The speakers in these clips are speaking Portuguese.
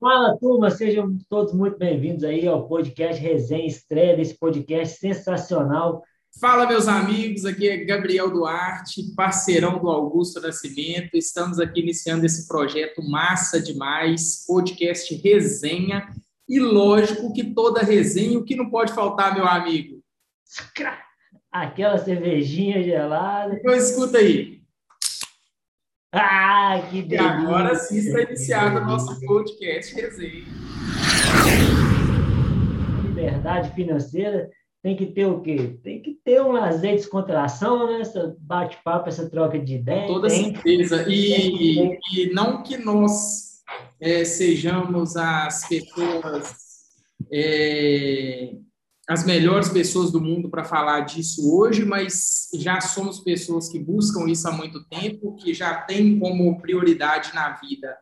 Fala, turma, sejam todos muito bem-vindos aí ao podcast Resenha Estreia desse podcast sensacional. Fala, meus amigos, aqui é Gabriel Duarte, parceirão do Augusto Nascimento. Estamos aqui iniciando esse projeto massa demais, podcast Resenha. E lógico que toda resenha, o que não pode faltar, meu amigo? Aquela cervejinha gelada. Então escuta aí. Ah, que delícia! E agora sim está iniciado o nosso podcast resenha. Liberdade financeira tem que ter o quê? Tem que ter um lazer de descontração, né? Essa bate-papo, essa troca de ideias. Com toda tem, certeza. E, e não que nós é, sejamos as pessoas é, as melhores pessoas do mundo para falar disso hoje, mas já somos pessoas que buscam isso há muito tempo, que já têm como prioridade na vida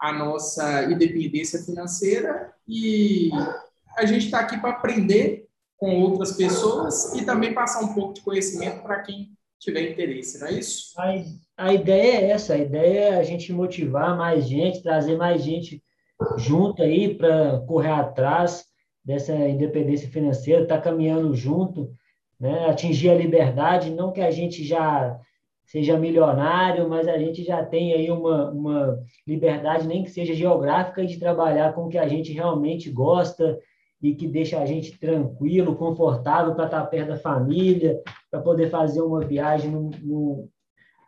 a nossa independência financeira e a gente está aqui para aprender com outras pessoas e também passar um pouco de conhecimento para quem tiver interesse, não é isso? A, a ideia é essa, a ideia é a gente motivar mais gente, trazer mais gente junto aí para correr atrás dessa independência financeira, está caminhando junto, né? atingir a liberdade, não que a gente já seja milionário, mas a gente já tem aí uma, uma liberdade, nem que seja geográfica, de trabalhar com o que a gente realmente gosta e que deixa a gente tranquilo, confortável para estar perto da família, para poder fazer uma viagem no, no,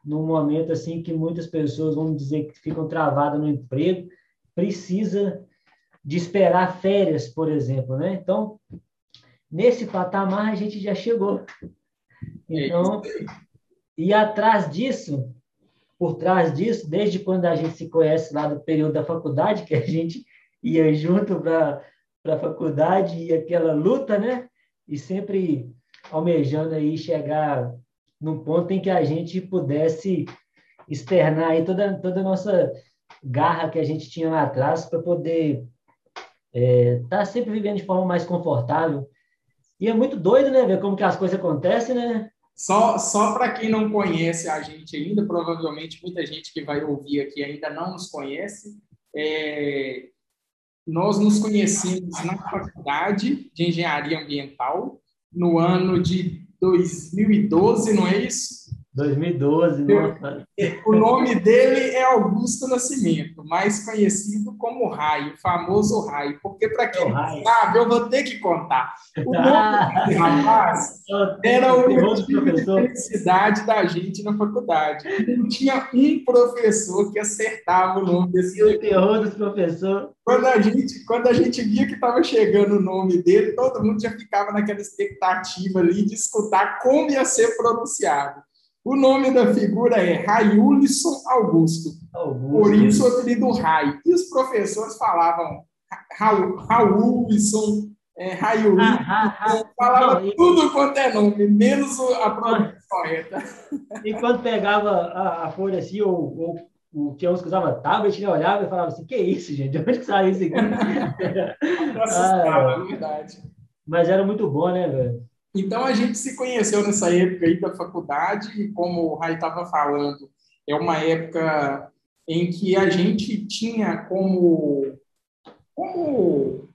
num momento assim que muitas pessoas vão dizer que ficam travadas no emprego, precisa de esperar férias, por exemplo, né? Então, nesse patamar a gente já chegou. Então, e atrás disso, por trás disso, desde quando a gente se conhece lá do período da faculdade, que a gente ia junto para a faculdade e aquela luta, né? E sempre almejando aí chegar num ponto em que a gente pudesse externar aí toda, toda a nossa garra que a gente tinha lá atrás para poder é, tá sempre vivendo de forma mais confortável. E é muito doido, né? Ver como que as coisas acontecem, né? Só, só para quem não conhece a gente ainda, provavelmente muita gente que vai ouvir aqui ainda não nos conhece. É, nós nos conhecemos na faculdade de engenharia ambiental no ano de 2012, não é isso? 2012, nossa. O nome dele é Augusto Nascimento, mais conhecido como Raio, o famoso Raio. Porque, para quem não sabe, eu vou ter que contar. O nome ah, desse rapaz era o motivo de felicidade da gente na faculdade. Não tinha um professor que acertava o nome desse. E o terror dos professores. Quando a gente, quando a gente via que estava chegando o nome dele, todo mundo já ficava naquela expectativa ali de escutar como ia ser pronunciado. O nome da figura é Raiulisson Augusto. Augusto. Por isso o apelido Rai. E os professores falavam Raulison, é, Raiulisson, ah, ah, ah. falavam não, tudo quanto é nome, menos a pronúncia correta. E quando pegava a, a folha assim, ou, ou o que uns que usava tablet, né, olhava e falava assim, que isso, gente? De onde que saiu isso aqui? Assustava, ah, é verdade. Mas era muito bom, né, velho? Então a gente se conheceu nessa época aí da faculdade, e como o Rai estava falando, é uma época em que a gente tinha como, como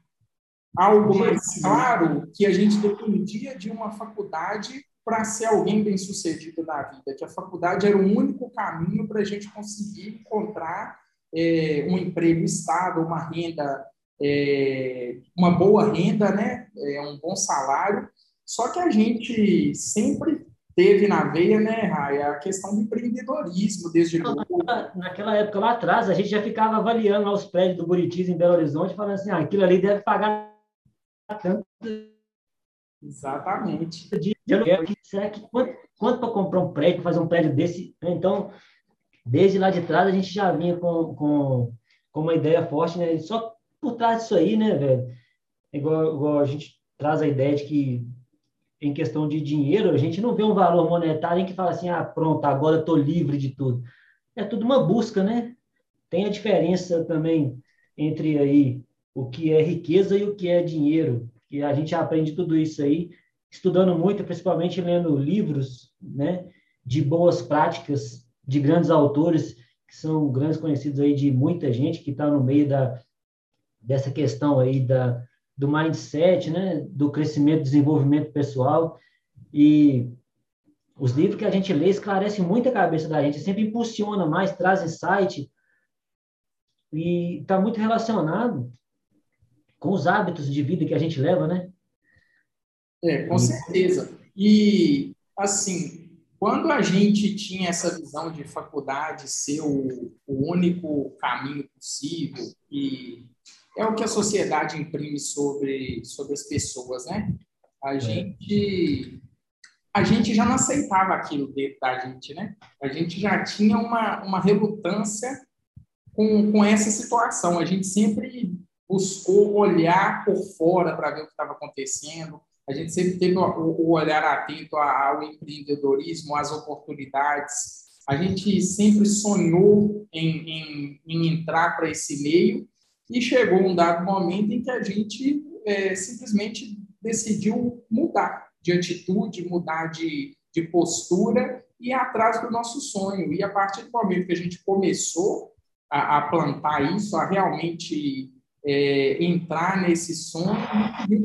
algo mais claro que a gente dependia de uma faculdade para ser alguém bem sucedido na vida, que a faculdade era o único caminho para a gente conseguir encontrar é, um emprego estável, uma renda, é, uma boa renda, né, é, um bom salário só que a gente sempre teve na veia, né, Raia, a questão do empreendedorismo desde novo. Naquela época lá atrás, a gente já ficava avaliando os prédios do Buritis em Belo Horizonte, falando assim, ah, aquilo ali deve pagar tanto. Exatamente. De, de aluguel. Será que quanto, quanto para comprar um prédio, fazer um prédio desse? Então, desde lá de trás, a gente já vinha com, com, com uma ideia forte, né? Só por trás disso aí, né, velho? Igual, igual a gente traz a ideia de que em questão de dinheiro, a gente não vê um valor monetário em que fala assim, ah, pronto, agora estou livre de tudo. É tudo uma busca, né? Tem a diferença também entre aí o que é riqueza e o que é dinheiro. E a gente aprende tudo isso aí estudando muito, principalmente lendo livros, né, de boas práticas de grandes autores que são grandes conhecidos aí de muita gente que está no meio da, dessa questão aí da, do mindset, né, do crescimento desenvolvimento pessoal. E os livros que a gente lê esclarecem muito a cabeça da gente, sempre impulsiona mais, traz insight e está muito relacionado com os hábitos de vida que a gente leva, né? É, com certeza. E, assim, quando a gente tinha essa visão de faculdade ser o, o único caminho possível, e é o que a sociedade imprime sobre, sobre as pessoas, né? A é. gente a gente já não aceitava aquilo dentro da gente, né? A gente já tinha uma, uma relutância com, com essa situação. A gente sempre buscou olhar por fora para ver o que estava acontecendo. A gente sempre teve o, o olhar atento ao empreendedorismo, às oportunidades. A gente sempre sonhou em, em, em entrar para esse meio e chegou um dado momento em que a gente é, simplesmente decidiu mudar de atitude, mudar de, de postura e ir atrás do nosso sonho. E a partir do momento que a gente começou a, a plantar isso, a realmente é, entrar nesse sonho,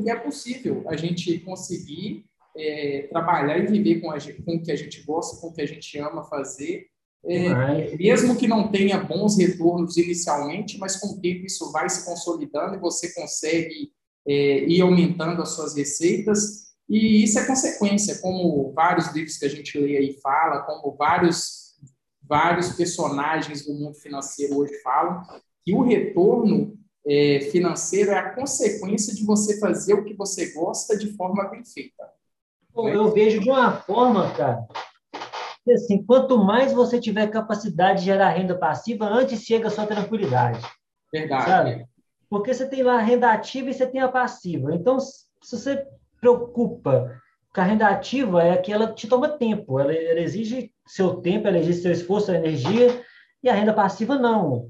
que é possível a gente conseguir é, trabalhar e viver com, a, com o que a gente gosta, com o que a gente ama fazer, é, mesmo que não tenha bons retornos inicialmente, mas com o tempo isso vai se consolidando e você consegue é, ir aumentando as suas receitas e isso é consequência, como vários livros que a gente lê aí fala, como vários, vários personagens do mundo financeiro hoje falam, que o retorno é, financeiro é a consequência de você fazer o que você gosta de forma bem feita. Eu vejo de uma forma, cara, que assim, quanto mais você tiver capacidade de gerar renda passiva, antes chega a sua tranquilidade. Verdade. Sabe? Porque você tem lá a renda ativa e você tem a passiva. Então, se você preocupa. Porque a renda ativa é que ela te toma tempo, ela, ela exige seu tempo, ela exige seu esforço, sua energia, e a renda passiva não.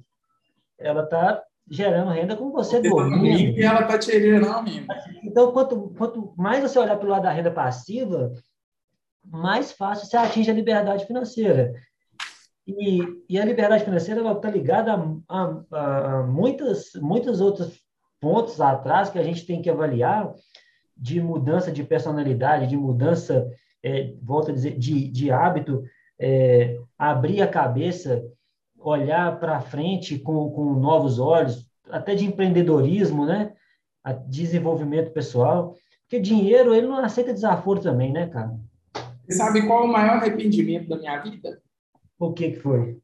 Ela está gerando renda com você dormindo. E ela está te gerando. Então, quanto, quanto mais você olhar pelo lado da renda passiva, mais fácil você atinge a liberdade financeira. E, e a liberdade financeira está ligada a, a, a muitas, muitos outros pontos atrás que a gente tem que avaliar de mudança de personalidade, de mudança, é, volto a dizer, de, de hábito, é, abrir a cabeça, olhar para frente com, com novos olhos, até de empreendedorismo, né? A desenvolvimento pessoal. Porque dinheiro, ele não aceita desaforo também, né, cara? Você sabe qual o maior arrependimento da minha vida? O que, que foi?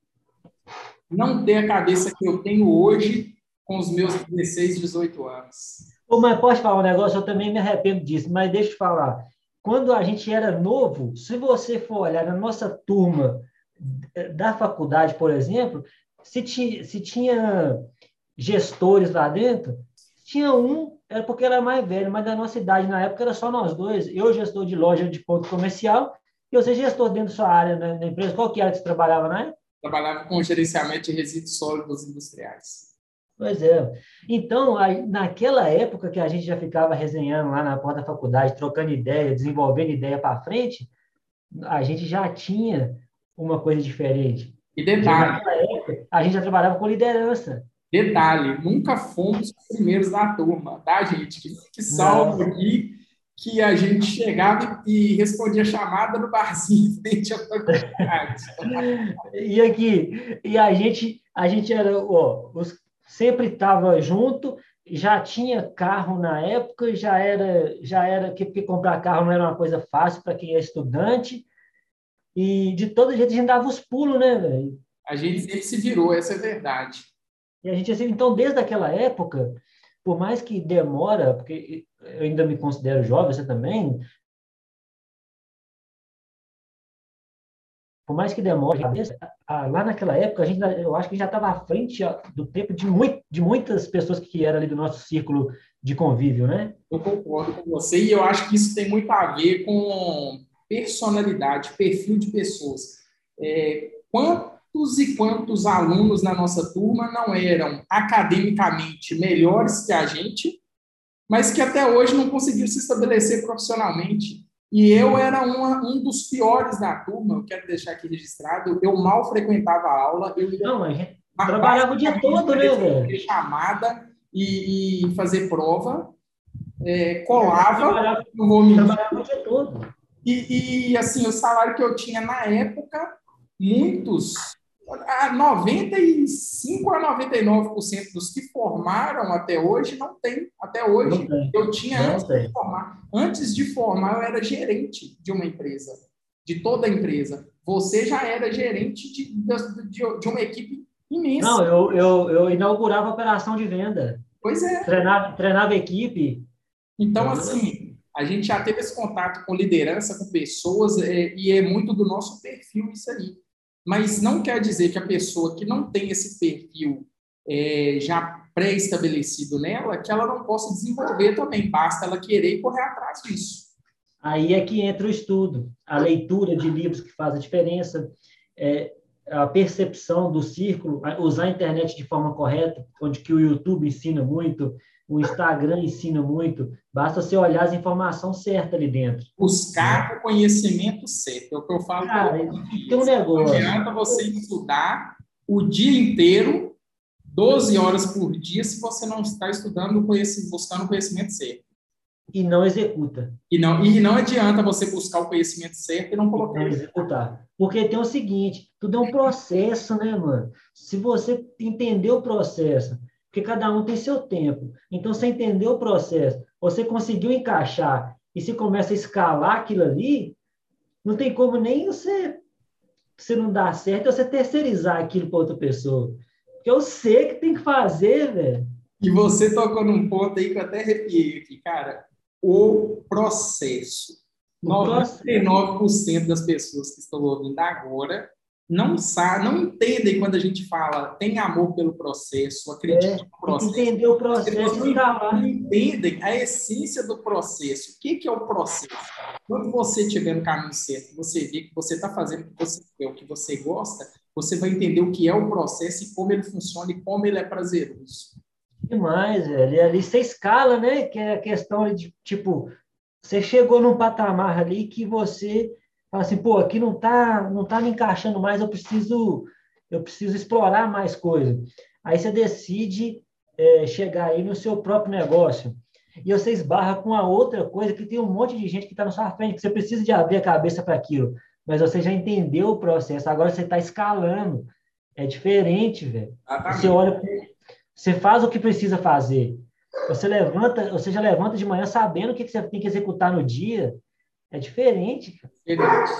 Não ter a cabeça que eu tenho hoje com os meus 16, 18 anos. Ô, mas posso falar um negócio? Eu também me arrependo disso, mas deixa eu falar. Quando a gente era novo, se você for olhar na nossa turma da faculdade, por exemplo, se, ti, se tinha gestores lá dentro, tinha um, era porque era mais velho, mas da nossa idade na época era só nós dois. Eu, gestor de loja de ponto comercial, e você, gestor dentro da sua área na, na empresa. Qual que era que você trabalhava na época? Trabalhava com gerenciamento de resíduos sólidos industriais. Pois é. Então, naquela época que a gente já ficava resenhando lá na porta da faculdade, trocando ideia, desenvolvendo ideia para frente, a gente já tinha uma coisa diferente. E detalhe. Época, a gente já trabalhava com liderança. Detalhe, nunca fomos os primeiros da turma, tá, gente? Que, que salvo aqui que a gente chegava e respondia chamada no barzinho frente à faculdade. e aqui, e a gente, a gente era, ó, os sempre estava junto, já tinha carro na época, já era, já era que porque comprar carro não era uma coisa fácil para quem é estudante. E de todo jeito a gente dava os pulos, né, velho? A gente sempre se virou, essa é verdade. E a gente assim, então desde aquela época, por mais que demora, porque eu ainda me considero jovem, você também, por mais que demore, lá naquela época, a gente, eu acho que já estava à frente do tempo de, muito, de muitas pessoas que eram ali do nosso círculo de convívio, né? Eu concordo com você e eu acho que isso tem muito a ver com personalidade, perfil de pessoas. É, quantos e quantos alunos na nossa turma não eram academicamente melhores que a gente, mas que até hoje não conseguiram se estabelecer profissionalmente? E eu era uma, um dos piores da turma, eu quero deixar aqui registrado. Eu mal frequentava a aula. Eu Não, mas trabalhava o dia todo, né, velho? Chamada e, e fazer prova, é, colava no home e, e, assim, o salário que eu tinha na época, muitos, a 95 a 99% dos que formaram até hoje não tem. Até hoje, eu tinha não antes tem. de formar. Antes de formar, eu era gerente de uma empresa, de toda a empresa. Você já era gerente de, de, de uma equipe imensa. Não, eu, eu, eu inaugurava a operação de venda. Pois é. Treinava, treinava equipe. Então, assim, a gente já teve esse contato com liderança, com pessoas, é, e é muito do nosso perfil isso aí. Mas não quer dizer que a pessoa que não tem esse perfil é, já pré-estabelecido nela, que ela não possa desenvolver também. Basta ela querer correr atrás disso. Aí é que entra o estudo, a leitura de livros que faz a diferença, é, a percepção do círculo, usar a internet de forma correta, onde que o YouTube ensina muito, o Instagram ensina muito, basta você olhar as informações certas ali dentro. Buscar o conhecimento certo, é o que eu falo. Cara, tem um negócio. Não adianta você estudar o dia inteiro, 12 horas por dia, se você não está estudando, buscando o conhecimento certo e não executa. E não, e não adianta você buscar o conhecimento certo e não colocar. Não executar. Porque tem o seguinte, tudo é um processo, né, mano? Se você entender o processo, porque cada um tem seu tempo. Então, você entendeu o processo, você conseguiu encaixar e se começa a escalar aquilo ali, não tem como nem você, você não dar certo, você terceirizar aquilo para outra pessoa. Porque eu sei que tem que fazer, velho. E você tocou num ponto aí que eu até arrepiei aqui, cara o processo. 99% das pessoas que estão ouvindo agora não sabem, não entendem quando a gente fala tem amor pelo processo, acreditam é, no processo. Entender o processo não, não entendem a essência do processo. O que, que é o processo? Quando você estiver no caminho certo, você vê que você está fazendo o que você quer, o que você gosta, você vai entender o que é o processo e como ele funciona e como ele é prazeroso. Demais, velho. Ali você escala, né? Que é a questão de, tipo, você chegou num patamar ali que você fala assim, pô, aqui não tá, não tá me encaixando mais, eu preciso, eu preciso explorar mais coisa. Aí você decide é, chegar aí no seu próprio negócio. E você esbarra com a outra coisa que tem um monte de gente que está na sua frente, que você precisa de abrir a cabeça para aquilo. Mas você já entendeu o processo, agora você está escalando. É diferente, velho. Você olha você faz o que precisa fazer. Você levanta, você já levanta de manhã sabendo o que você tem que executar no dia. É diferente. Diferente.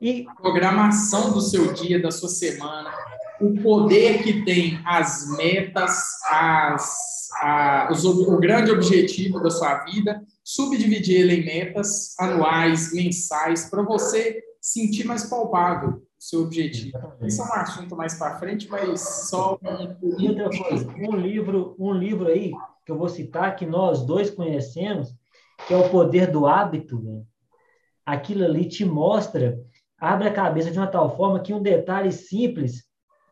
E a programação do seu dia, da sua semana, o poder que tem as metas, as, a, os, o grande objetivo da sua vida, subdividir ele em metas anuais, mensais, para você sentir mais palpável o seu objetivo. Isso é um assunto mais para frente, mas só um... E outra coisa, um livro, um livro aí que eu vou citar que nós dois conhecemos, que é o Poder do Hábito. Né? Aquilo ali te mostra, abre a cabeça de uma tal forma que um detalhe simples,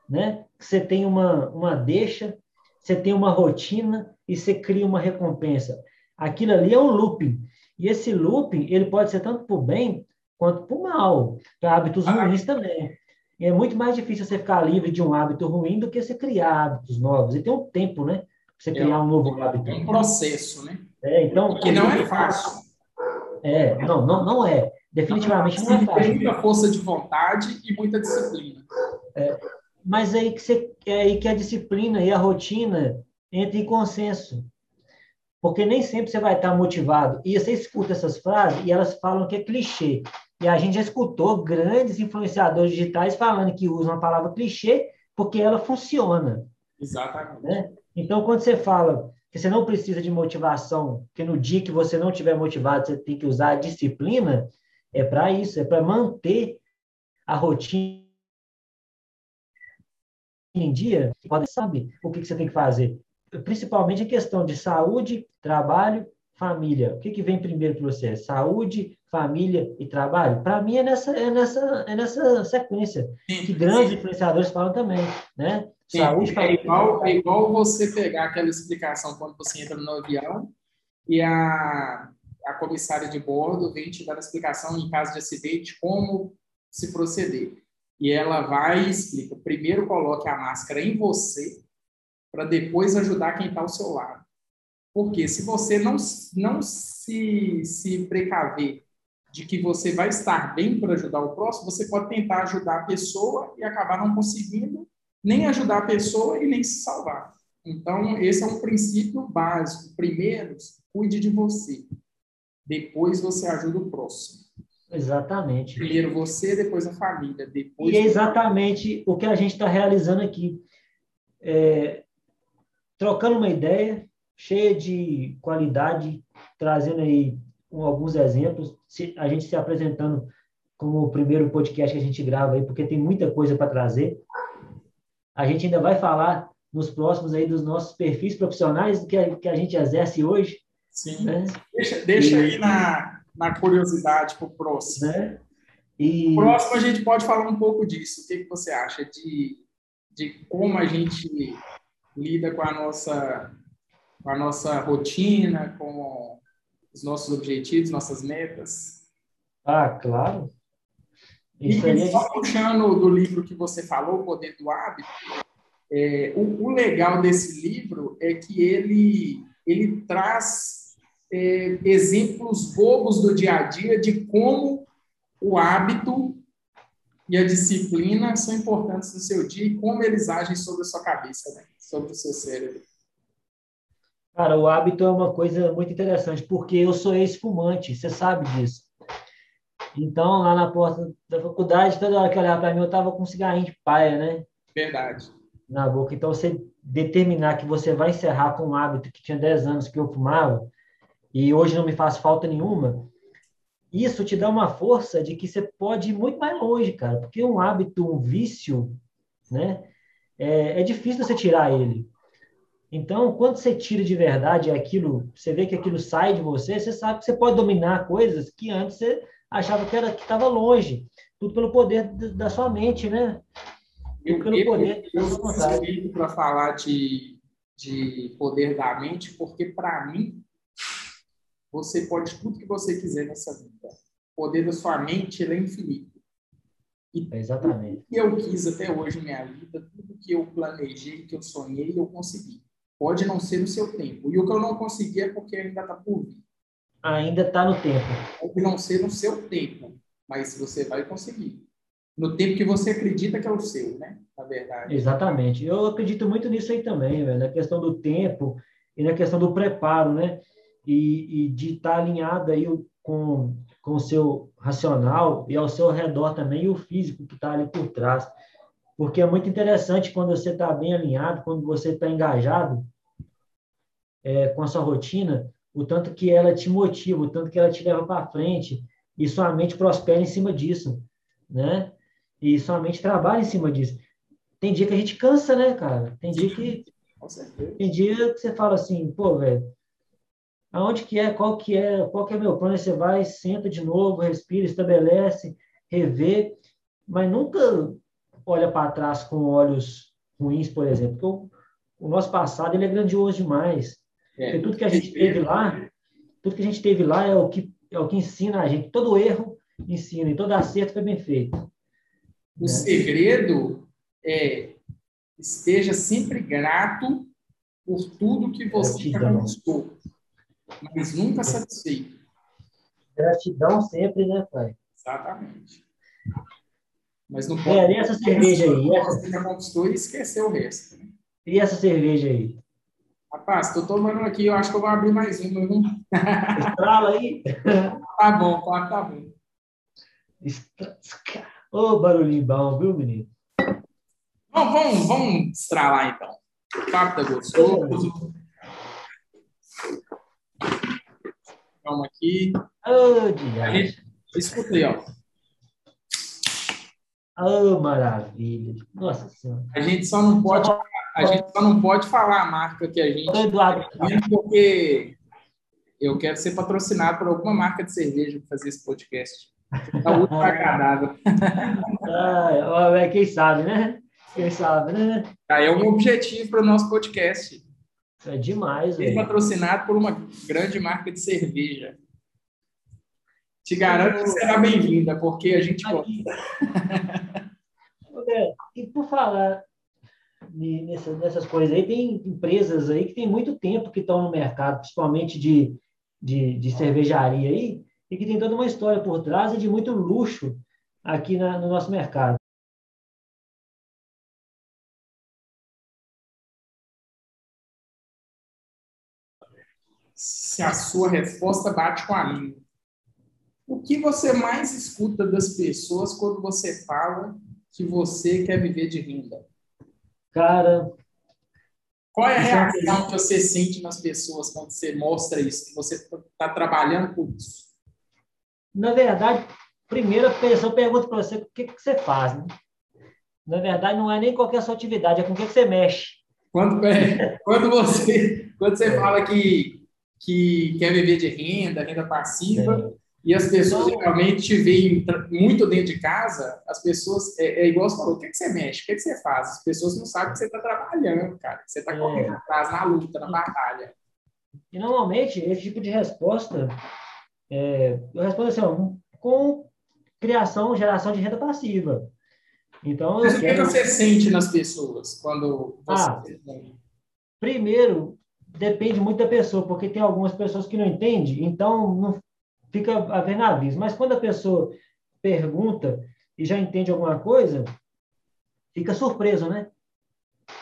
né? Você tem uma, uma deixa, você tem uma rotina e você cria uma recompensa. Aquilo ali é um looping. E esse looping, ele pode ser tanto para o bem quanto para o mal, para hábitos ah. ruins também. É muito mais difícil você ficar livre de um hábito ruim do que você criar hábitos novos. E tem um tempo, né? Você criar um novo hábito. É um processo, né? É, então. Que não é fácil. É, não, não, não é. Definitivamente não, não é fácil. Tem muita força de vontade e muita disciplina. É, mas é aí que, você, é aí que a disciplina e a rotina entram em consenso. Porque nem sempre você vai estar motivado. E você escuta essas frases e elas falam que é clichê. E a gente já escutou grandes influenciadores digitais falando que usam a palavra clichê porque ela funciona. Exatamente. Né? Então, quando você fala que você não precisa de motivação, que no dia que você não estiver motivado, você tem que usar a disciplina, é para isso, é para manter a rotina em dia, pode saber o que, que você tem que fazer. Principalmente em questão de saúde, trabalho família. O que, que vem primeiro para você? Saúde, família e trabalho? Para mim é nessa, é, nessa, é nessa sequência que grandes influenciadores falam também, né? Sim, Saúde, é. Igual, é igual você pegar aquela explicação quando você entra no avião e a, a comissária de bordo vem te dar a explicação em caso de acidente como se proceder. E ela vai e explica. Primeiro coloque a máscara em você para depois ajudar quem está ao seu lado. Porque se você não, não se, se precaver de que você vai estar bem para ajudar o próximo, você pode tentar ajudar a pessoa e acabar não conseguindo nem ajudar a pessoa e nem se salvar. Então, esse é um princípio básico. Primeiro, cuide de você. Depois você ajuda o próximo. Exatamente. Primeiro você, depois a família. Depois e é exatamente o que a gente está realizando aqui. É, trocando uma ideia cheia de qualidade, trazendo aí alguns exemplos, a gente se apresentando como o primeiro podcast que a gente grava aí, porque tem muita coisa para trazer. A gente ainda vai falar nos próximos aí dos nossos perfis profissionais que a, que a gente exerce hoje. Sim. Né? Deixa, deixa e, aí na, na curiosidade para o próximo. Né? E... O próximo a gente pode falar um pouco disso. O que, que você acha de, de como a gente lida com a nossa com a nossa rotina, com os nossos objetivos, nossas metas? Ah, claro. Isso e só puxando do livro que você falou, O Poder do Hábito, é, o, o, legal desse livro é que ele, ele traz é, exemplos bobos do dia a dia de como o hábito e a disciplina são importantes no seu dia e como eles agem sobre a sua cabeça, né? sobre o seu cérebro. Cara, o hábito é uma coisa muito interessante, porque eu sou ex-fumante, você sabe disso. Então, lá na porta da faculdade, toda hora que eu olhava para mim, eu estava com um cigarrinho de paia, né? Verdade. Na boca. Então, você determinar que você vai encerrar com um hábito que tinha 10 anos que eu fumava, e hoje não me faz falta nenhuma, isso te dá uma força de que você pode ir muito mais longe, cara. Porque um hábito, um vício, né? É, é difícil você tirar ele. Então, quando você tira de verdade aquilo, você vê que aquilo sai de você, você sabe que você pode dominar coisas que antes você achava que era que estava longe. Tudo pelo poder da sua mente, né? Eu, pelo eu, poder eu, da sua vontade. para falar de, de poder da mente, porque para mim você pode tudo que você quiser nessa vida. O poder da sua mente é infinito. E Exatamente. Tudo que eu quis até hoje na minha vida, tudo que eu planejei, que eu sonhei, eu consegui. Pode não ser no seu tempo. E o que eu não consegui é porque ainda está por vir. Ainda está no tempo. Pode não ser no seu tempo, mas você vai conseguir. No tempo que você acredita que é o seu, né? Na verdade. Exatamente. Eu acredito muito nisso aí também, velho, na questão do tempo e na questão do preparo, né? E, e de estar tá alinhado aí com, com o seu racional e ao seu redor também e o físico que está ali por trás porque é muito interessante quando você está bem alinhado, quando você está engajado é, com a sua rotina, o tanto que ela te motiva, o tanto que ela te leva para frente, e sua mente prospera em cima disso, né? E sua mente trabalha em cima disso. Tem dia que a gente cansa, né, cara? Tem dia que tem dia que você fala assim, pô, velho, aonde que é, qual que é, qual que é meu plano? Você vai, senta de novo, respira, estabelece, revê, mas nunca olha para trás com olhos ruins, por exemplo. Porque o, o nosso passado ele é grandioso demais. É, porque tudo que a gente teve lá, tudo que a gente teve lá é o que é o que ensina a gente. Todo erro ensina e todo acerto foi bem feito. O né? segredo é esteja sempre grato por tudo que você conquistou, mas nunca satisfeito. Gratidão sempre, né, pai? Exatamente. Mas não pode. É, e essa cerveja aí? Você já conquistou e esqueceu o resto. Né? E essa cerveja aí? Rapaz, estou tomando aqui, eu acho que eu vou abrir mais uma. Viu? Estrala aí. tá bom, claro, tá bom. Ô, oh, barulhinho bom, viu, menino? Bom, vamos, vamos estralar então. O papo tá gostoso. Vamos aqui. Oh, Escuta aí, ó. Oh, maravilha. Nossa Senhora. A gente só não pode, a gente só não pode falar a marca que a gente Eduardo. porque eu quero ser patrocinado por alguma marca de cerveja para fazer esse podcast. Tá muito agradável. ah, quem sabe, né? Quem sabe, né? é um objetivo para o nosso podcast. É demais, Ser patrocinado por uma grande marca de cerveja. Te garanto que será bem-vinda, porque a gente gosta. e por falar, nessas, nessas coisas aí. Tem empresas aí que tem muito tempo que estão no mercado, principalmente de, de, de cervejaria aí, e que tem toda uma história por trás e de muito luxo aqui na, no nosso mercado. Se a sua resposta bate com a minha. O que você mais escuta das pessoas quando você fala que você quer viver de renda? Cara. Qual é a reação que você sente nas pessoas quando você mostra isso, que você está trabalhando por isso? Na verdade, primeiro a pessoa pergunta para você o que, que você faz. Né? Na verdade, não é nem qualquer sua atividade, é com o que, que você mexe. Quando, é, quando, você, quando você fala que, que quer viver de renda, renda passiva, é e as pessoas geralmente te veem muito dentro de casa, as pessoas, é, é igual você falou, o que, é que você mexe, o que, é que você faz? As pessoas não sabem que você está trabalhando, cara, que você está é. correndo atrás na luta, na batalha. E normalmente, esse tipo de resposta, é, eu respondo assim, ó, com criação, geração de renda passiva. Então, Mas o que, quero... que você sente nas pessoas quando você... Ah, primeiro, depende muito da pessoa, porque tem algumas pessoas que não entendem, então não fica a ver navios. Mas quando a pessoa pergunta e já entende alguma coisa, fica surpreso, né?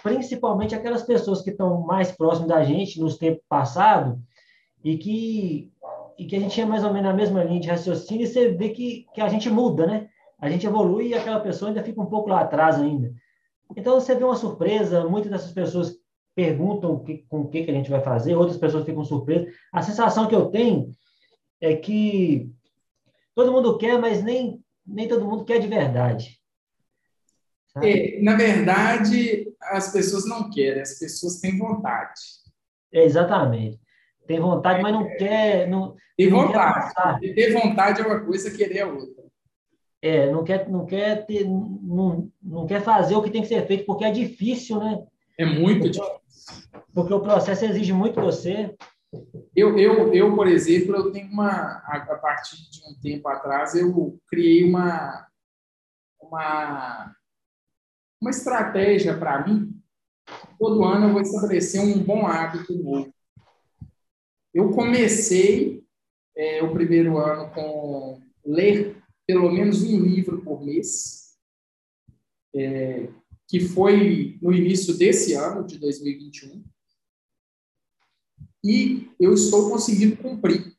Principalmente aquelas pessoas que estão mais próximas da gente nos tempos passados e que, e que a gente tinha mais ou menos a mesma linha de raciocínio e você vê que, que a gente muda, né? A gente evolui e aquela pessoa ainda fica um pouco lá atrás ainda. Então você vê uma surpresa, muitas dessas pessoas perguntam que, com o que, que a gente vai fazer, outras pessoas ficam surpresas. A sensação que eu tenho é que todo mundo quer, mas nem, nem todo mundo quer de verdade. É, na verdade, as pessoas não querem, as pessoas têm vontade. É, exatamente. Tem vontade, mas não quer. Não, tem não vontade. Quer ter vontade é uma coisa, querer é outra. É, não quer, não quer ter, não, não quer fazer o que tem que ser feito, porque é difícil, né? É muito porque, difícil. Porque o processo exige muito você. Eu, eu, eu, por exemplo, eu tenho uma, a, partir de um tempo atrás, eu criei uma, uma, uma estratégia para mim. Todo ano eu vou estabelecer um bom hábito novo. Eu comecei é, o primeiro ano com ler pelo menos um livro por mês, é, que foi no início desse ano, de 2021. E eu estou conseguindo cumprir.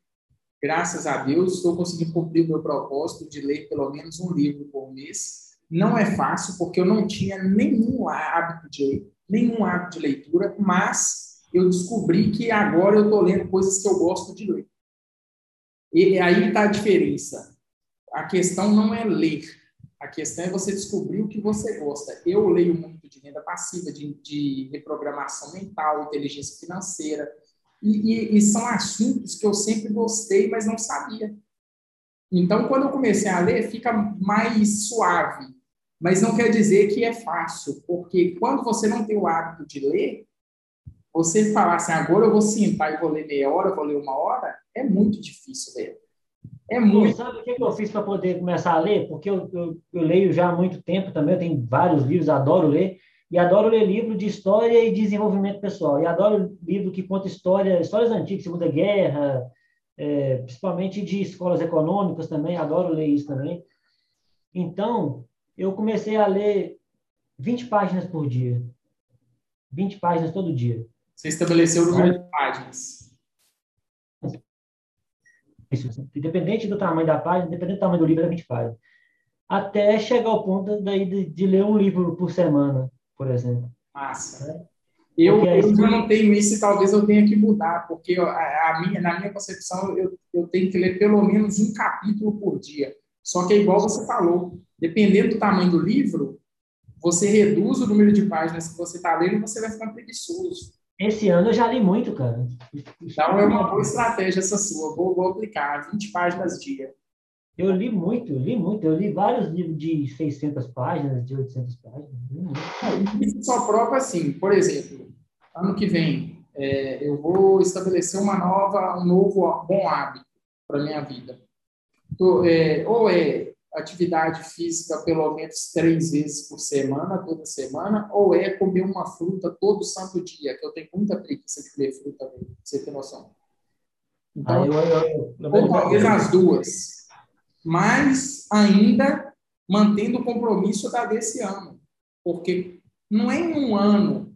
Graças a Deus, estou conseguindo cumprir o meu propósito de ler pelo menos um livro por mês. Não é fácil, porque eu não tinha nenhum hábito de ler, nenhum hábito de leitura, mas eu descobri que agora eu estou lendo coisas que eu gosto de ler. E aí está a diferença. A questão não é ler, a questão é você descobrir o que você gosta. Eu leio muito de renda passiva, de, de reprogramação mental, inteligência financeira, e, e, e, são assuntos que eu sempre gostei, mas não sabia. Então, quando eu comecei a ler, fica mais suave. Mas não quer dizer que é fácil, porque quando você não tem o hábito de ler, você falar assim, agora eu vou sentar e vou ler meia hora, vou ler uma hora, é muito difícil ler. É muito. Sabe o que eu fiz para poder começar a ler? Porque eu, eu, eu, leio já há muito tempo também, eu tenho vários livros, adoro ler. E adoro ler livro de história e desenvolvimento pessoal. E adoro livro que conta história, histórias antigas, Segunda Guerra, é, principalmente de escolas econômicas também, adoro ler isso também. Então, eu comecei a ler 20 páginas por dia. 20 páginas todo dia. Você estabeleceu o número de páginas. Isso, independente do tamanho da página, independente do tamanho do livro, é 20 páginas. Até chegar ao ponto daí de, de ler um livro por semana por exemplo. Massa. É. Eu, eu já não tenho isso e talvez eu tenha que mudar, porque a, a minha, na minha concepção eu, eu tenho que ler pelo menos um capítulo por dia. Só que é igual você falou, dependendo do tamanho do livro, você reduz o número de páginas que você está lendo e você vai ficar preguiçoso. Esse ano eu já li muito, cara. Então é uma boa estratégia essa sua. Vou, vou aplicar 20 páginas dia. Eu li muito, eu li muito. Eu li vários livros de 600 páginas, de 800 páginas. Isso só prova assim, por exemplo, ano que vem é, eu vou estabelecer uma nova, um novo bom hábito para minha vida. Tô, é, ou é atividade física pelo menos três vezes por semana, toda semana, ou é comer uma fruta todo santo dia, que eu tenho muita preguiça de comer fruta, você tem noção. Então, ah, eu, eu, eu, ou talvez as duas. Mas ainda mantendo o compromisso da desse ano. Porque não é em um ano.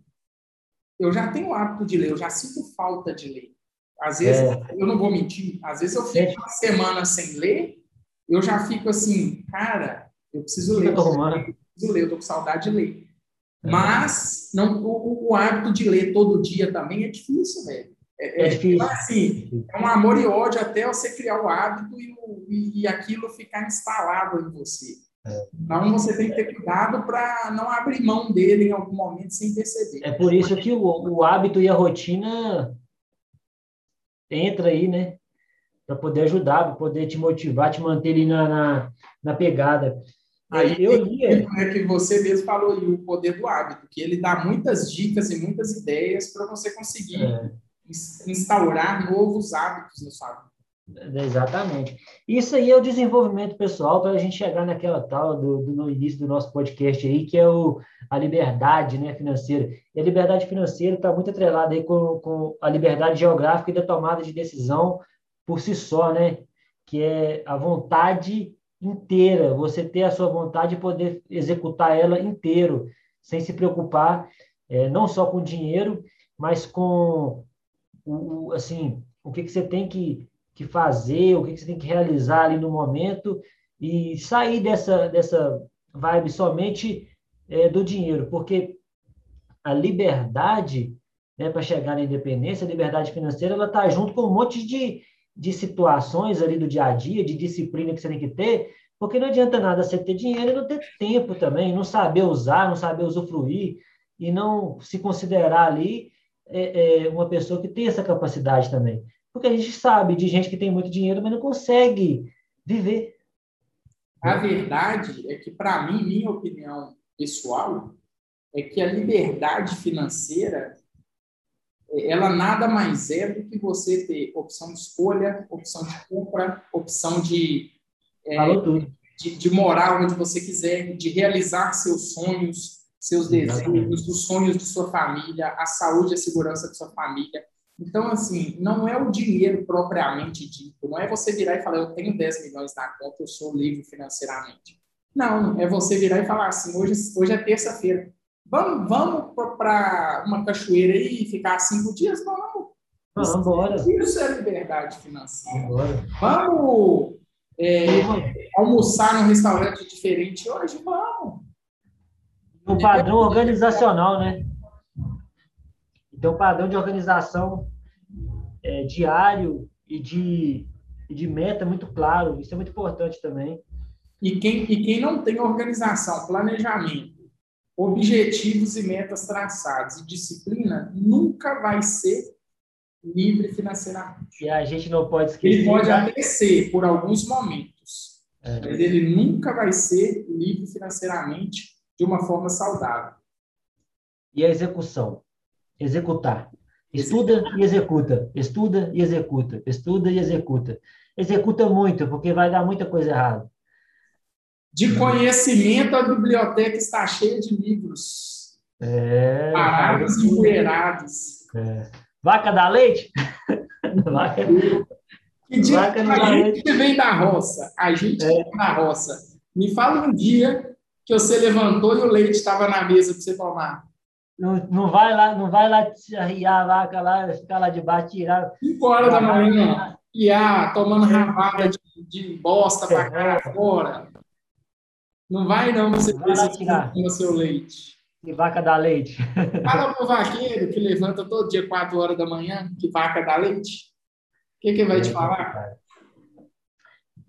Eu já tenho o hábito de ler, eu já sinto falta de ler. Às vezes, é. eu não vou mentir, às vezes eu fico é. uma semana sem ler, eu já fico assim, cara, eu preciso ler. Eu, preciso ler, eu tô com saudade de ler. É. Mas não, o, o, hábito de ler todo dia também é difícil, velho. É, é, é difícil. Assim, é um amor e ódio até você criar o hábito e, e, e aquilo ficar instalado em você. É. Então você tem que ter cuidado para não abrir mão dele em algum momento sem perceber. É por isso que o, o hábito e a rotina entra aí, né? Para poder ajudar, para poder te motivar, te manter ali na, na, na pegada. Aí eu lia. É que você mesmo falou aí, o poder do hábito, que ele dá muitas dicas e muitas ideias para você conseguir é. Instaurar novos hábitos na sua vida. Exatamente. Isso aí é o desenvolvimento pessoal para a gente chegar naquela tal do, do, no início do nosso podcast aí, que é o, a liberdade né, financeira. E a liberdade financeira está muito atrelada aí com, com a liberdade geográfica e da tomada de decisão por si só, né? Que é a vontade inteira, você ter a sua vontade e poder executar ela inteiro, sem se preocupar é, não só com dinheiro, mas com o, o assim, o que, que você tem que que fazer, o que você tem que realizar ali no momento e sair dessa, dessa vibe somente é, do dinheiro, porque a liberdade né, para chegar na independência, a liberdade financeira, ela está junto com um monte de, de situações ali do dia a dia, de disciplina que você tem que ter, porque não adianta nada você ter dinheiro e não ter tempo também, não saber usar, não saber usufruir e não se considerar ali é, é, uma pessoa que tem essa capacidade também. Porque a gente sabe de gente que tem muito dinheiro, mas não consegue viver. A verdade é que, para mim, minha opinião pessoal, é que a liberdade financeira ela nada mais é do que você ter opção de escolha, opção de compra, opção de, é, de, de, morar onde você quiser, de realizar seus sonhos, seus desejos, os sonhos de sua família, a saúde e a segurança de sua família. Então, assim, não é o dinheiro propriamente dito, não é você virar e falar, eu tenho 10 milhões na conta, eu sou livre financeiramente. Não, é você virar e falar assim, hoje, hoje é terça-feira, vamos, vamos para uma cachoeira aí e ficar cinco dias? Vamos. Vamos embora. Isso é liberdade financeira. Vamos é, almoçar num restaurante diferente hoje? Vamos. O padrão organizacional, né? Então, padrão de organização é, diário e de, e de meta muito claro, isso é muito importante também. E quem, e quem não tem organização, planejamento, objetivos e metas traçados e disciplina, nunca vai ser livre financeiramente. E a gente não pode esquecer. Ele pode até ser por alguns momentos, é. mas ele nunca vai ser livre financeiramente de uma forma saudável. E a execução? executar. Estuda e executa, estuda e executa, estuda e executa. Executa muito, porque vai dar muita coisa errada. De conhecimento, a biblioteca está cheia de livros. É, parados e empoeirados. É. Vaca dá leite? Vaca. Que dia Vaca a gente leite. vem da roça, a gente é. vem da roça. Me fala um dia que você levantou e o leite estava na mesa para você tomar. Não, não vai lá, não vai lá arriar a vaca lá, ficar lá debaixo, tirar. 5 horas da manhã, iar, tomando rabada de, de bosta para cá fora. Não vai não você vai tirar o seu leite. Que vaca dá leite. Fala pro vaqueiro que levanta todo dia 4 horas da manhã, que vaca dá leite. O que, que vai é, te falar?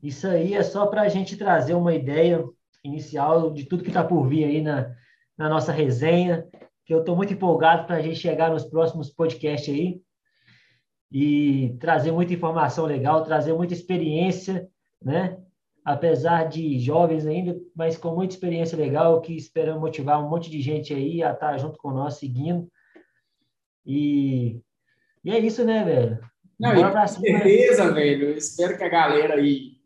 Isso aí é só para a gente trazer uma ideia inicial de tudo que está por vir aí na, na nossa resenha que eu estou muito empolgado para a gente chegar nos próximos podcasts aí e trazer muita informação legal, trazer muita experiência, né? Apesar de jovens ainda, mas com muita experiência legal, que esperamos motivar um monte de gente aí a estar tá junto com nós, seguindo. E, e é isso, né, velho? Não, e com certeza, velho. Eu espero que a galera aí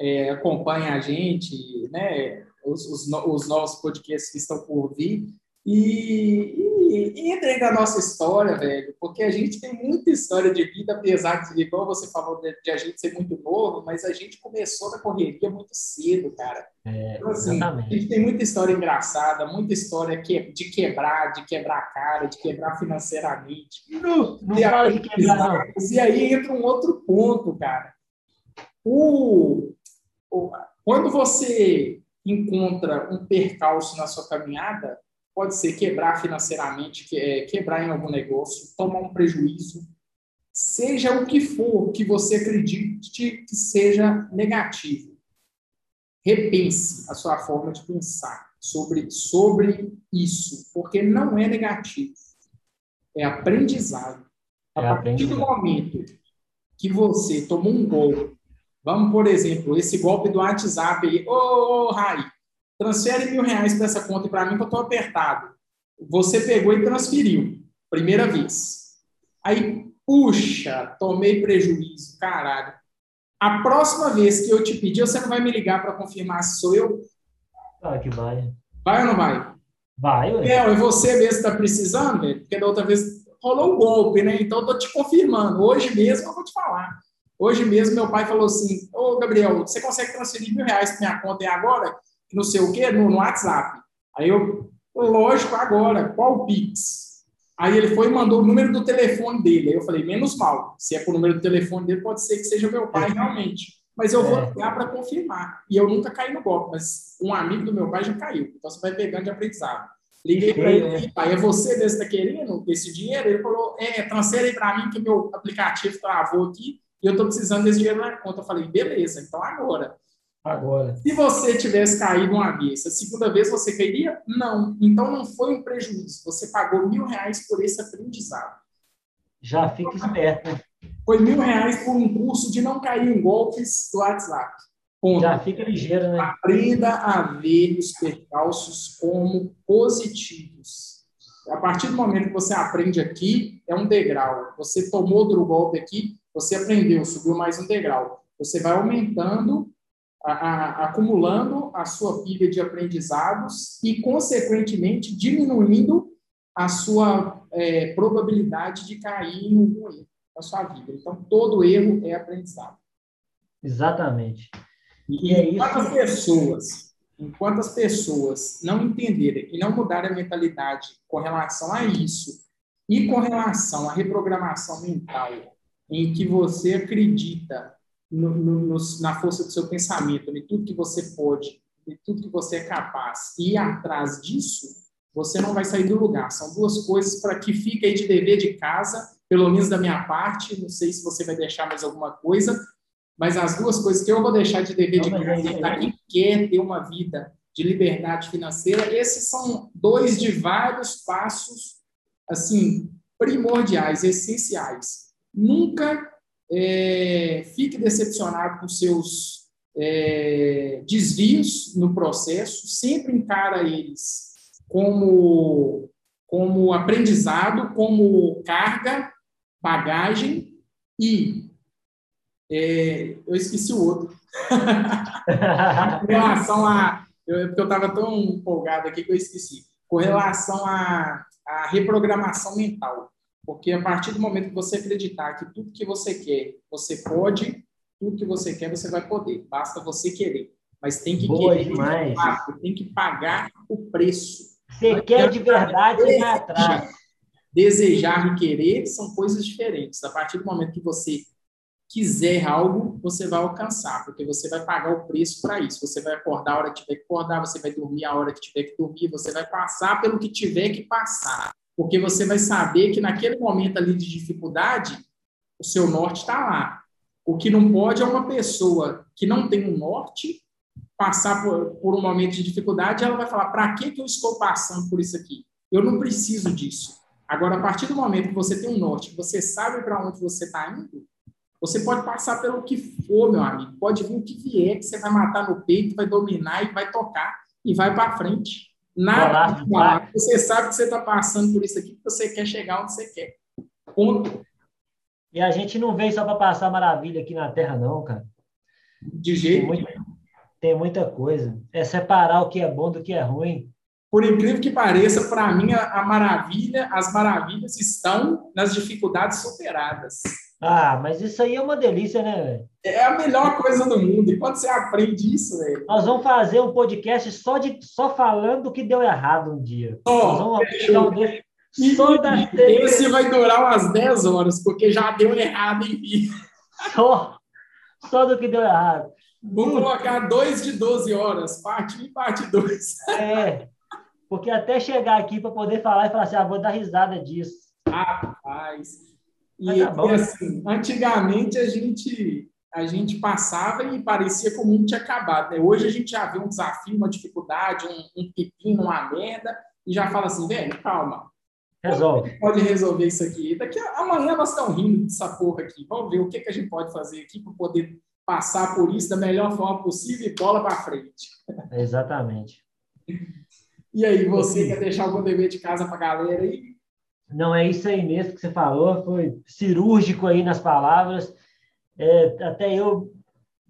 é, acompanha a gente, né? Os, os, os novos podcasts que estão por vir. E, e, e entrem na nossa história, velho, porque a gente tem muita história de vida, apesar de, igual você falou, de, de a gente ser muito novo, mas a gente começou na correria muito cedo, cara. É, então, assim, a gente tem muita história engraçada, muita história que, de quebrar, de quebrar a cara, de quebrar financeiramente. Não, não fala de quebrar, não. E aí entra um outro ponto, cara. O, quando você encontra um percalço na sua caminhada, pode ser quebrar financeiramente, é, quebrar em algum negócio, tomar um prejuízo, seja o que for que você acredite que seja negativo. Repense a sua forma de pensar sobre, sobre isso, porque não é negativo, é aprendizado. A é partir aprendizado. do momento que você tomou um golpe, vamos, por exemplo, esse golpe do WhatsApp aí, ô, ô, ô Rai, transfere mil reais para essa conta para mim que eu estou apertado. Você pegou e transferiu, primeira vez. Aí, puxa, tomei prejuízo, caralho. A próxima vez que eu te pedir, você não vai me ligar para confirmar se sou eu? Ah, que vai. Vai ou não vai? Vai, ué. É, e você mesmo está precisando, velho? Porque da outra vez rolou um golpe, né? Então, eu tô te confirmando. Hoje mesmo eu vou te falar. Hoje mesmo meu pai falou assim, ô, Gabriel, você consegue transferir mil reais para minha conta agora? não sei o quê, no, no WhatsApp. Aí eu, lógico, agora, qual o Pix? Aí ele foi e mandou o número do telefone dele. Aí eu falei, menos mal. Se é por número do telefone dele, pode ser que seja meu pai realmente. Mas eu vou é. ligar para confirmar. E eu nunca caí no golpe, mas um amigo do meu pai já caiu. Então você vai pegando de aprendizado. Liguei para ele, pai, é você mesmo que está querendo esse dinheiro? Ele falou, é, transfere para mim que meu aplicativo travou aqui e eu estou precisando desse dinheiro na conta. Eu falei, beleza, então agora agora. Se você tivesse caído uma vez, a segunda vez você cairia? Não. Então não foi um prejuízo. Você pagou mil reais por esse aprendizado. Já fica esperto. Foi mil reais por um curso de não cair em golpes do WhatsApp. Ponto. Já fica ligeiro, né? Aprenda a ver os percalços como positivos. A partir do momento que você aprende aqui, é um degrau. Você tomou outro golpe aqui, você aprendeu, subiu mais um degrau. Você vai aumentando a, a, acumulando a sua pilha de aprendizados e, consequentemente, diminuindo a sua é, probabilidade de cair em algum erro na sua vida. Então, todo erro é aprendizado. Exatamente. E, e é enquanto as pessoas, enquanto as pessoas não entenderem e não mudarem a mentalidade com relação a isso e com relação à reprogramação mental, em que você acredita no, no, na força do seu pensamento, em tudo que você pode, em tudo que você é capaz, e ir atrás disso, você não vai sair do lugar. São duas coisas para que fique aí de dever de casa, pelo menos da minha parte. Não sei se você vai deixar mais alguma coisa, mas as duas coisas que eu vou deixar de dever de casa, é para quem quer ter uma vida de liberdade financeira, esses são dois de vários passos, assim, primordiais, essenciais. Nunca é, fique decepcionado com seus é, desvios no processo, sempre encara eles como, como aprendizado, como carga, bagagem e é, eu esqueci o outro. com relação a. Eu, porque eu estava tão empolgado aqui que eu esqueci. Com relação à reprogramação mental. Porque a partir do momento que você acreditar que tudo que você quer, você pode, tudo que você quer, você vai poder. Basta você querer. Mas tem que Boa querer, demais. tem que pagar o preço. Você quer de verdade e vai atrás. Desejar e querer são coisas diferentes. A partir do momento que você quiser algo, você vai alcançar, porque você vai pagar o preço para isso. Você vai acordar a hora que tiver que acordar, você vai dormir a hora que tiver que dormir, você vai passar pelo que tiver que passar porque você vai saber que naquele momento ali de dificuldade, o seu norte está lá. O que não pode é uma pessoa que não tem um norte passar por, por um momento de dificuldade, ela vai falar: para que, eu estou passando por isso aqui? Eu não preciso disso. Agora, a partir do momento que você tem um norte, que você sabe para onde você está indo, você pode passar pelo que for, meu amigo. Pode vir o que vier, que você vai matar no peito, vai dominar e vai tocar e vai para frente. Nada. Olá, você sabe que você está passando por isso aqui, que você quer chegar onde você quer. Ponto. E a gente não veio só para passar maravilha aqui na Terra, não, cara. De jeito. Tem muita, tem muita coisa. É separar o que é bom do que é ruim. Por incrível que pareça, para mim, a maravilha, as maravilhas estão nas dificuldades superadas. Ah, mas isso aí é uma delícia, né, velho? É a melhor coisa do mundo. E quando você aprende isso, velho. Nós vamos fazer um podcast só, de, só falando do que deu errado um dia. Nós vamos fechou. um só das Esse vai durar umas 10 horas, porque já deu errado em mim. Só, só do que deu errado. Vamos colocar 2 de 12 horas, parte 1 e parte 2. É, porque até chegar aqui para poder falar e falar assim, ah, vou dar risada disso. Rapaz. E, tá e assim, antigamente a gente a gente passava e parecia que o mundo tinha acabado. Né? Hoje a gente já vê um desafio, uma dificuldade, um, um pepino, uma merda, e já fala assim, velho, calma. Resolve. Pode resolver isso aqui. Daqui a, amanhã nós estamos rindo dessa porra aqui. Vamos ver o que, que a gente pode fazer aqui para poder passar por isso da melhor forma possível e bola para frente. Exatamente. E aí, você quer deixar algum dever de casa para a galera aí? Não, é isso aí mesmo que você falou, foi cirúrgico aí nas palavras. É, até eu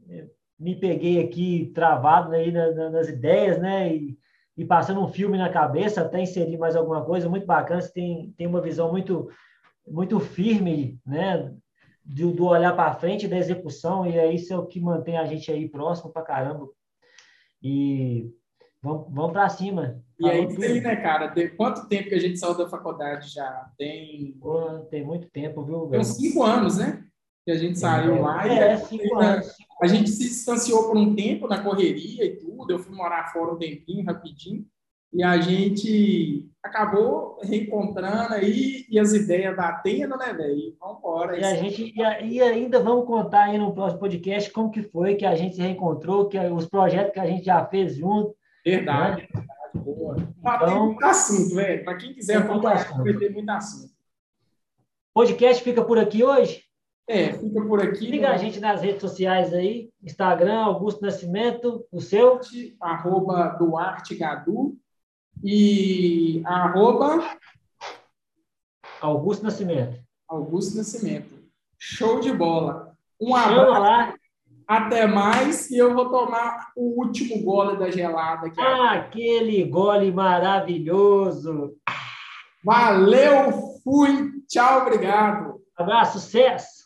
é, me peguei aqui travado aí nas ideias, né? E, e, passando um filme na cabeça, até inserir mais alguma coisa muito bacana. Você tem, tem uma visão muito, muito firme, né? Do, do olhar para frente, da execução, e é isso é o que mantém a gente aí próximo para caramba. E vamos, vamos para cima. E aí tem, né, cara? De quanto tempo que a gente saiu da faculdade já? Tem. Pô, tem muito tempo, viu, velho? Tem uns cinco anos, né? Que a gente saiu é, lá. É, e cinco né, anos. A gente se distanciou por um tempo na correria e tudo. Eu fui morar fora um tempinho, rapidinho. E a gente acabou reencontrando aí e as ideias batendo, né, velho? Vamos embora. E, a gente, e, e, ainda vamos contar aí no próximo podcast como que foi que a gente se reencontrou, que os projetos que a gente já fez junto. Verdade. Né? Boa. Ah, então, tem muito assunto, velho. Para quem quiser acompanhar, vai ter muito assunto. Podcast fica por aqui hoje? É, fica por aqui. Siga a gente nas redes sociais aí, Instagram, Augusto Nascimento, o seu? Arroba Duarte Gadu e arroba Augusto Nascimento. Augusto Nascimento. Show de bola. Um abraço. Até mais e eu vou tomar o último gole da gelada. Aqui. Aquele gole maravilhoso. Valeu, fui. Tchau, obrigado. Abraço, sucesso.